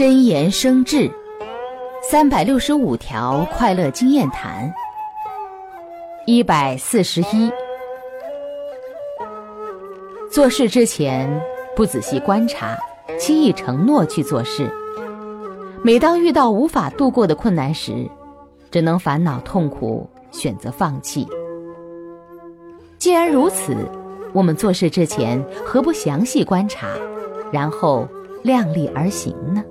真言生智三百六十五条快乐经验谈一百四十一。做事之前不仔细观察轻易承诺去做事。每当遇到无法度过的困难时只能烦恼痛苦选择放弃。既然如此我们做事之前何不详细观察然后量力而行呢？